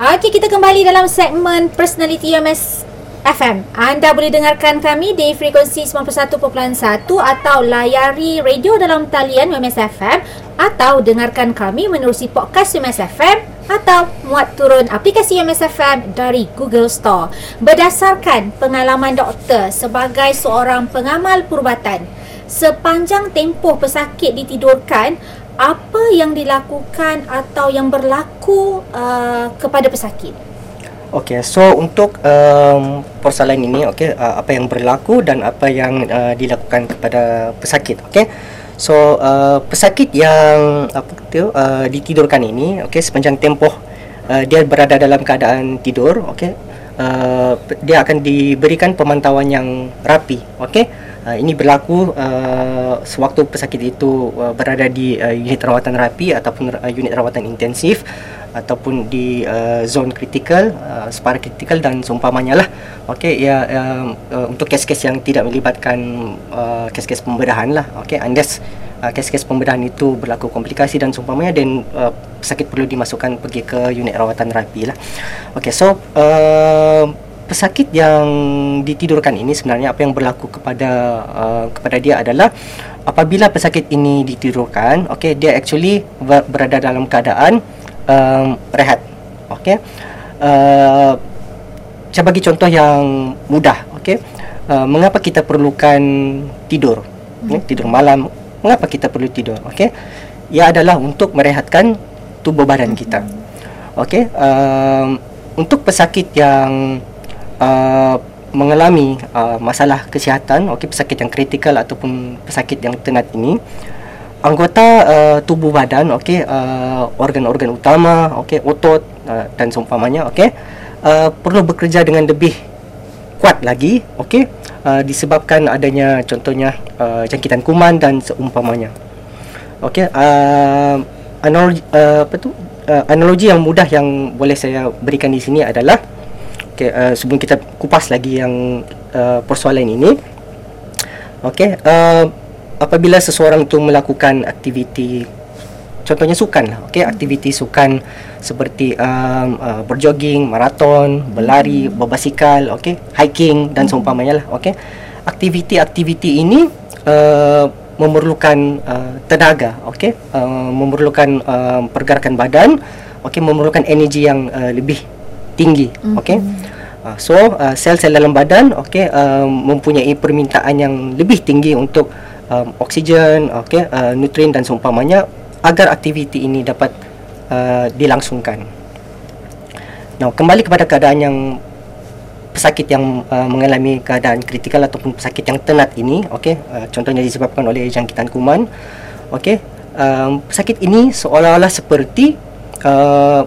Okey, kita kembali dalam segmen Personality UMS FM. Anda boleh dengarkan kami di frekuensi 91.1 atau layari radio dalam talian UMS FM atau dengarkan kami menerusi podcast UMS FM atau muat turun aplikasi UMS FM dari Google Store. Berdasarkan pengalaman doktor sebagai seorang pengamal perubatan, sepanjang tempoh pesakit ditidurkan, apa yang dilakukan atau yang berlaku uh, kepada pesakit? Okey, so untuk um, persoalan ini, okey, uh, apa yang berlaku dan apa yang uh, dilakukan kepada pesakit, okey. So uh, pesakit yang apa tu uh, ditidurkan ini, okey, sepanjang tempoh uh, dia berada dalam keadaan tidur, okey, uh, dia akan diberikan pemantauan yang rapi, okey. Uh, ini berlaku uh, sewaktu pesakit itu uh, berada di uh, unit rawatan rapi ataupun uh, unit rawatan intensif ataupun di uh, zone kritikal, uh, separa kritikal dan seumpamanya lah. Okey, ya uh, uh, untuk kes-kes yang tidak melibatkan uh, kes-kes pembedahan lah. Okey, unless uh, kes-kes pembedahan itu berlaku komplikasi dan seumpamanya dan uh, pesakit perlu dimasukkan pergi ke unit rawatan rapi lah. Okey, so uh, pesakit yang ditidurkan ini sebenarnya apa yang berlaku kepada uh, kepada dia adalah apabila pesakit ini ditidurkan okey dia actually ber- berada dalam keadaan um, rehat okey uh, saya bagi contoh yang mudah okey uh, mengapa kita perlukan tidur hmm. okay? tidur malam mengapa kita perlu tidur okey ia adalah untuk merehatkan tubuh badan kita hmm. okey um, untuk pesakit yang uh, mengalami uh, masalah kesihatan okey pesakit yang kritikal ataupun pesakit yang tenat ini anggota uh, tubuh badan okey uh, organ-organ utama okey otot uh, dan seumpamanya okey uh, perlu bekerja dengan lebih kuat lagi okey uh, disebabkan adanya contohnya uh, jangkitan kuman dan seumpamanya. Okey uh, analogi uh, apa tu? Uh, analogi yang mudah yang boleh saya berikan di sini adalah okay, uh, sebelum kita kupas lagi yang uh, persoalan ini. Okey uh, apabila seseorang itu melakukan aktiviti contohnya sukan lah okey aktiviti sukan seperti um, uh, berjoging maraton berlari berbasikal okey hiking dan seumpamanya lah okey. Aktiviti-aktiviti ini uh, memerlukan uh, tenaga okey uh, memerlukan uh, pergerakan badan okey memerlukan energi yang uh, lebih tinggi okey uh, so uh, sel-sel dalam badan okey uh, mempunyai permintaan yang lebih tinggi untuk um, oksigen okey uh, nutrien dan seumpamanya agar aktiviti ini dapat uh, dilangsungkan. Now kembali kepada keadaan yang pesakit yang uh, mengalami keadaan kritikal ataupun pesakit yang tenat ini okey uh, contohnya disebabkan oleh jangkitan kuman okey um, pesakit ini seolah-olah seperti uh,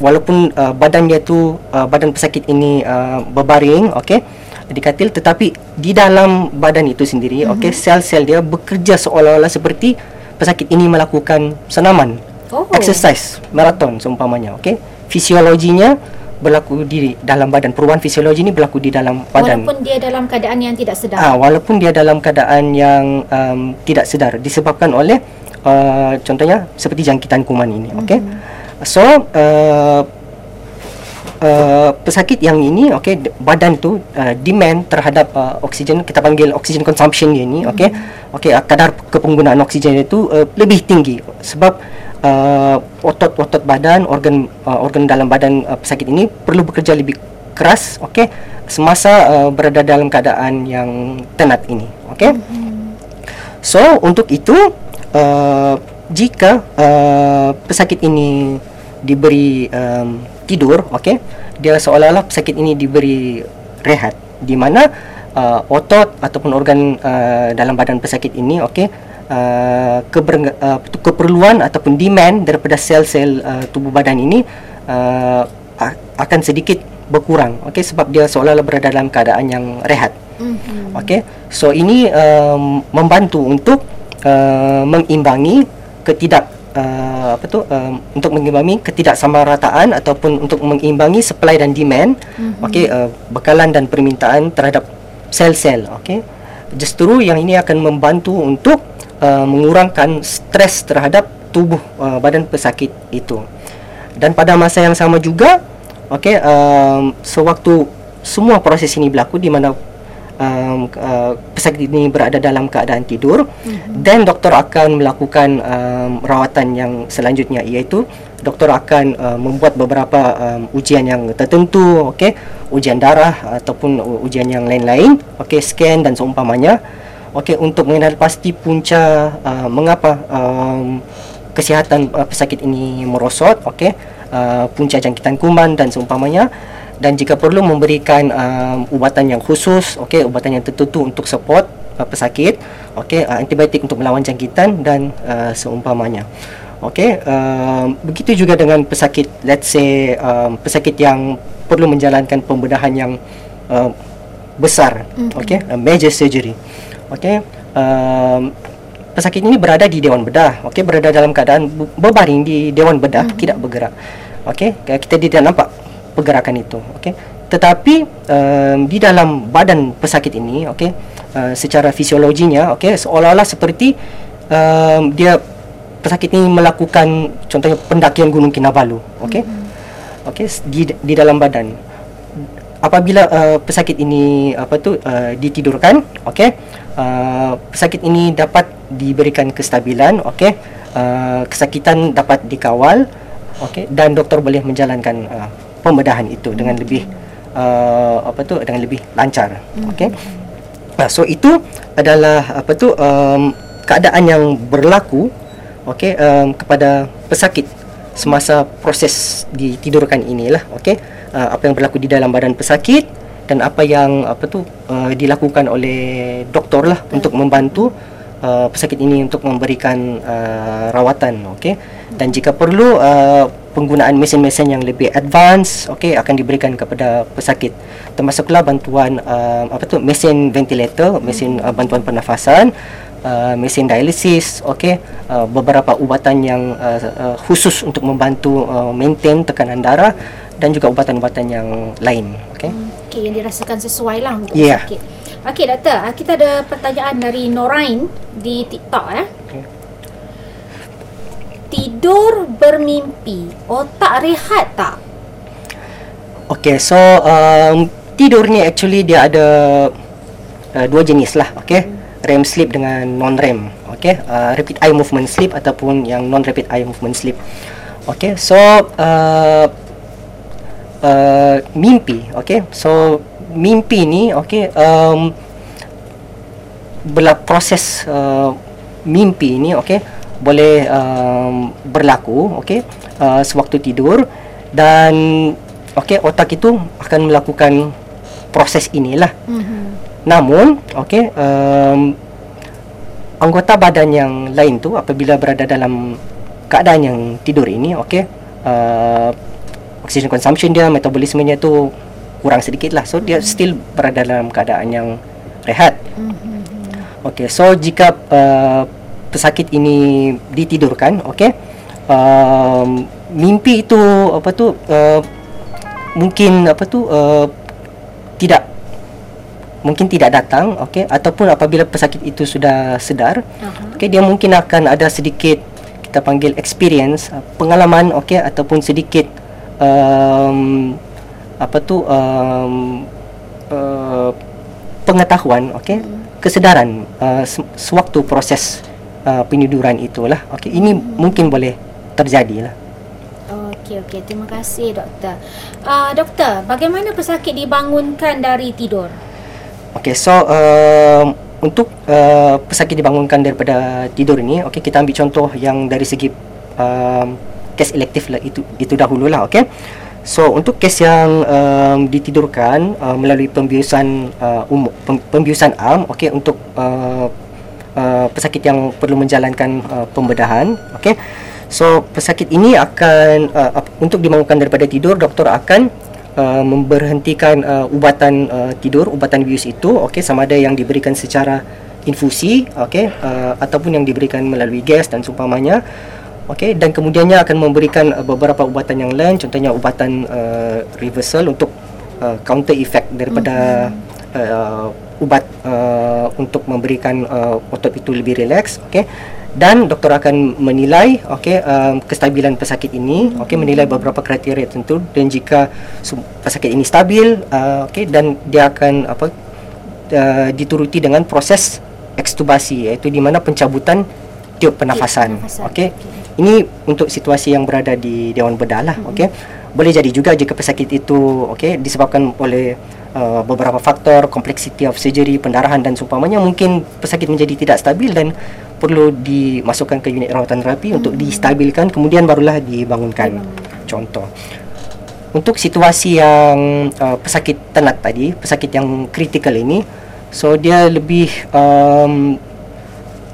walaupun uh, badan dia tu uh, badan pesakit ini uh, berbaring okey di katil tetapi di dalam badan itu sendiri mm-hmm. okey sel-sel dia bekerja seolah-olah seperti pesakit ini melakukan senaman oh. exercise maraton seumpamanya okey fisiologinya berlaku di dalam badan perubahan fisiologi ini berlaku di dalam badan walaupun dia dalam keadaan yang tidak sedar ah walaupun dia dalam keadaan yang um, tidak sedar disebabkan oleh uh, contohnya seperti jangkitan kuman ini okey mm-hmm. So uh, uh, pesakit yang ini okey badan tu uh, demand terhadap uh, oksigen kita panggil oksigen consumption dia ni okey mm-hmm. okey uh, kadar kepenggunaan oksigen itu uh, lebih tinggi sebab uh, otot-otot badan organ uh, organ dalam badan uh, pesakit ini perlu bekerja lebih keras okey semasa uh, berada dalam keadaan yang tenat ini okey mm-hmm. so untuk itu uh, jika uh, pesakit ini diberi um, tidur okey dia seolah-olah pesakit ini diberi rehat di mana uh, otot ataupun organ uh, dalam badan pesakit ini okey uh, keber, uh, keperluan ataupun demand daripada sel-sel uh, tubuh badan ini uh, akan sedikit berkurang okey sebab dia seolah-olah berada dalam keadaan yang rehat. Mm-hmm. okey so ini um, membantu untuk uh, mengimbangi ketidak uh, apa tu um, untuk mengimbangi ketidaksamarataan ataupun untuk mengimbangi supply dan demand mm-hmm. okey uh, bekalan dan permintaan terhadap sel-sel okey justru yang ini akan membantu untuk uh, mengurangkan stres terhadap tubuh uh, badan pesakit itu dan pada masa yang sama juga okey um, sewaktu semua proses ini berlaku di mana um, uh, pesakit ini berada dalam keadaan tidur. Mm-hmm. dan doktor akan melakukan um, rawatan yang selanjutnya iaitu doktor akan uh, membuat beberapa um, ujian yang tertentu okey ujian darah ataupun ujian yang lain-lain okey scan dan seumpamanya okey untuk mengenal pasti punca uh, mengapa um, kesihatan uh, pesakit ini merosot okey uh, punca jangkitan kuman dan seumpamanya dan jika perlu memberikan um, ubatan yang khusus okey ubatan yang tertentu untuk support uh, pesakit okey uh, antibiotik untuk melawan jangkitan dan uh, seumpamanya okey uh, begitu juga dengan pesakit let's say um, pesakit yang perlu menjalankan pembedahan yang uh, besar mm-hmm. okey major surgery okey um, pesakit ini berada di dewan bedah okey berada dalam keadaan berbaring di dewan bedah mm-hmm. tidak bergerak okey kita tidak nampak pergerakan itu okey? Tetapi um, di dalam badan pesakit ini okey uh, secara fisiologinya okey seolah-olah seperti um, dia pesakit ini melakukan contohnya pendakian gunung Kinabalu okey? Mm-hmm. okey di di dalam badan. Apabila uh, pesakit ini apa tu uh, ditidurkan okey uh, pesakit ini dapat diberikan kestabilan okey? Uh, kesakitan dapat dikawal okey? Dan doktor boleh menjalankan uh, pembedahan itu dengan lebih uh, apa tu dengan lebih lancar. Okey? Uh, so itu adalah apa tu um, keadaan yang berlaku okey um, kepada pesakit semasa proses ditidurkan inilah okey? Uh, apa yang berlaku di dalam badan pesakit dan apa yang apa tu uh, dilakukan oleh doktor lah hmm. untuk membantu uh, pesakit ini untuk memberikan uh, rawatan okey dan jika perlu uh, penggunaan mesin-mesin yang lebih advance okey akan diberikan kepada pesakit termasuklah bantuan uh, apa tu mesin ventilator mesin uh, bantuan pernafasan uh, mesin dialisis okey uh, beberapa ubatan yang uh, uh, khusus untuk membantu uh, maintain tekanan darah dan juga ubatan-ubatan yang lain okey okey yang dirasakan sesuai lah untuk yeah. pesakit Okey doktor, ah, kita ada pertanyaan dari Norain di TikTok eh. Okay. Tidur bermimpi, otak rehat tak? Okey, so um, tidur ni actually dia ada uh, dua jenis lah, okey. Hmm. REM sleep dengan non REM, okey. Uh, rapid eye movement sleep ataupun yang non rapid eye movement sleep. Okey, so uh, uh, mimpi, okey. So mimpi ni okey um, berlaku proses uh, mimpi ni okey boleh um, berlaku okey uh, sewaktu tidur dan okey otak itu akan melakukan proses inilah mm-hmm. namun okey um, anggota badan yang lain tu apabila berada dalam keadaan yang tidur ini okey uh, oxygen consumption dia metabolismenya tu kurang sedikit lah so dia mm-hmm. still berada dalam keadaan yang rehat mm-hmm. okey so jika uh, pesakit ini ditidurkan okey um, mimpi itu apa tu uh, mungkin apa tu uh, tidak mungkin tidak datang okey ataupun apabila pesakit itu sudah sedar uh-huh. okey dia mungkin akan ada sedikit kita panggil experience uh, pengalaman okey ataupun sedikit um, apa tu um, uh, pengetahuan okey hmm. kesedaran uh, sewaktu proses uh, peniduran itulah. Okey ini hmm. mungkin boleh terjadi lah okey okey. Terima kasih doktor. Uh, doktor bagaimana pesakit dibangunkan dari tidur? Okey so uh, untuk uh, pesakit dibangunkan daripada tidur ini okey kita ambil contoh yang dari segi um, kes elektif lah itu itu dahululah okey? So untuk kes yang um, ditidurkan uh, melalui pembiusan uh, umum pembiusan am okey untuk uh, uh, pesakit yang perlu menjalankan uh, pembedahan okey? So pesakit ini akan uh, untuk dibangunkan daripada tidur doktor akan uh, memberhentikan uh, ubatan uh, tidur ubatan bius itu okey? Sama ada yang diberikan secara infusi okey? Uh, ataupun yang diberikan melalui gas dan seumpamanya okey? Dan kemudiannya akan memberikan uh, beberapa ubatan yang lain contohnya ubatan uh, reversal untuk uh, counter effect daripada mm-hmm. Uh, ubat uh, untuk memberikan uh, otot itu lebih relax okey dan doktor akan menilai okey um, kestabilan pesakit ini okey menilai beberapa kriteria tertentu dan jika pesakit ini stabil uh, okey dan dia akan apa uh, dituruti dengan proses ekstubasi iaitu di mana pencabutan tiup pernafasan okey. Ini untuk situasi yang berada di dewan bedah lah okey boleh jadi juga jika pesakit itu okey disebabkan oleh uh, beberapa faktor complexity of surgery pendarahan dan seumpamanya mungkin pesakit menjadi tidak stabil dan perlu dimasukkan ke unit rawatan terapi untuk distabilkan kemudian barulah dibangunkan contoh untuk situasi yang uh, pesakit tenat tadi pesakit yang kritikal ini so dia lebih um,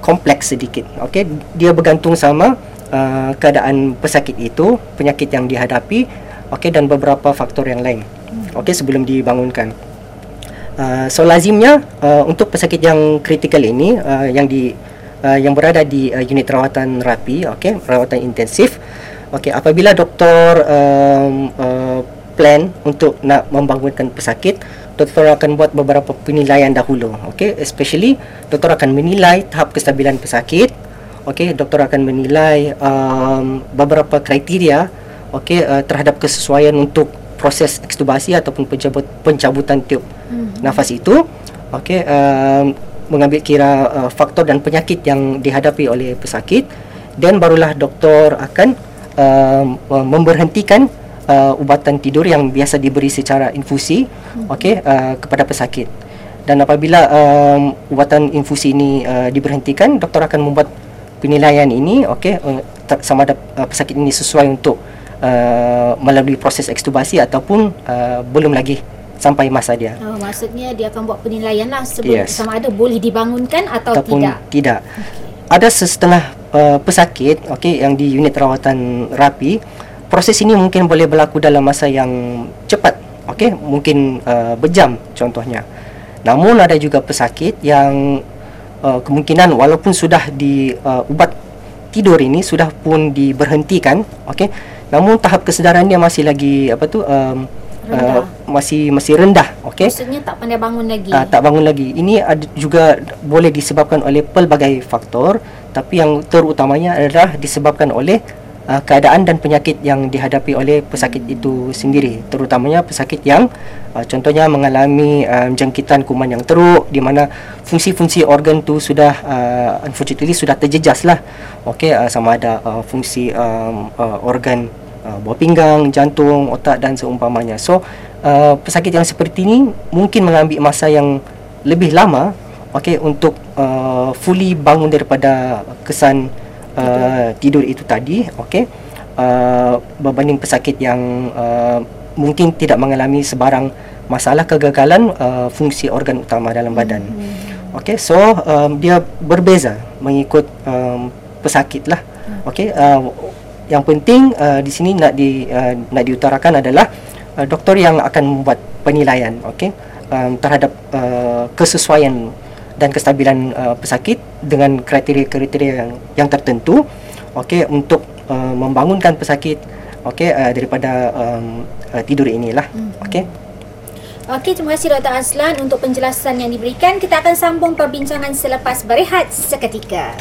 kompleks sedikit. Okey, dia bergantung sama uh, keadaan pesakit itu, penyakit yang dihadapi, okey dan beberapa faktor yang lain. Okey sebelum dibangunkan. Uh, so lazimnya uh, untuk pesakit yang kritikal ini uh, yang di uh, yang berada di uh, unit rawatan rapi, okey, rawatan intensif. Okey, apabila doktor um, uh, plan untuk nak membangunkan pesakit, doktor akan buat beberapa penilaian dahulu. Okey, especially doktor akan menilai tahap kestabilan pesakit. Okey, doktor akan menilai um, beberapa kriteria okey uh, terhadap kesesuaian untuk proses ekstubasi ataupun pencabut, pencabutan tiup hmm. nafas itu. Okey, um, mengambil kira uh, faktor dan penyakit yang dihadapi oleh pesakit dan barulah doktor akan uh, memberhentikan uh, ubatan tidur yang biasa diberi secara infusi hmm. okey uh, kepada pesakit. Dan apabila um, ubatan infusi ini uh, diberhentikan, doktor akan membuat penilaian ini okey uh, sama ada uh, pesakit ini sesuai untuk uh, melalui proses ekstubasi ataupun uh, belum lagi sampai masa dia. Oh, maksudnya dia akan buat penilaian lah sebelum Yes. sama ada boleh dibangunkan atau ataupun tidak. tidak. Ada sesetengah uh, pesakit okey yang di unit rawatan rapi, proses ini mungkin boleh berlaku dalam masa yang cepat. Okey, mungkin uh, berjam contohnya. Namun ada juga pesakit yang uh, kemungkinan walaupun sudah di uh, ubat tidur ini sudah pun diberhentikan, okey. Namun tahap kesedaran dia masih lagi apa tu um, Rendah. uh, masih masih rendah, okey. Maksudnya tak pandai bangun lagi. Uh, tak bangun lagi. Ini ada juga boleh disebabkan oleh pelbagai faktor, tapi yang terutamanya adalah disebabkan oleh uh, keadaan dan penyakit yang dihadapi oleh pesakit itu sendiri, terutamanya pesakit yang uh, contohnya mengalami uh, jangkitan kuman yang teruk di mana fungsi-fungsi organ tu sudah uh, unfortunately sudah terjejas lah. Okey, uh, sama ada uh, fungsi um, uh, organ uh, buah pinggang, jantung, otak dan seumpamanya. So, uh, pesakit yang seperti ini mungkin mengambil masa yang lebih lama okey untuk uh, fully bangun daripada kesan uh, tidur itu tadi, okey. Uh, berbanding pesakit yang uh, mungkin tidak mengalami sebarang masalah kegagalan uh, fungsi organ utama dalam badan. Okey, so um, dia berbeza mengikut um, pesakit lah. Okey, uh, yang penting uh, di sini nak di uh, nak diutarakan adalah uh, doktor yang akan membuat penilaian, okey, um, terhadap uh, kesesuaian dan kestabilan uh, pesakit dengan kriteria-kriteria yang yang tertentu, okey, untuk uh, membangunkan pesakit, okey, uh, daripada um, uh, tidur inilah, okey. Okey, terima kasih Dr. Aslan untuk penjelasan yang diberikan. Kita akan sambung perbincangan selepas berehat seketika.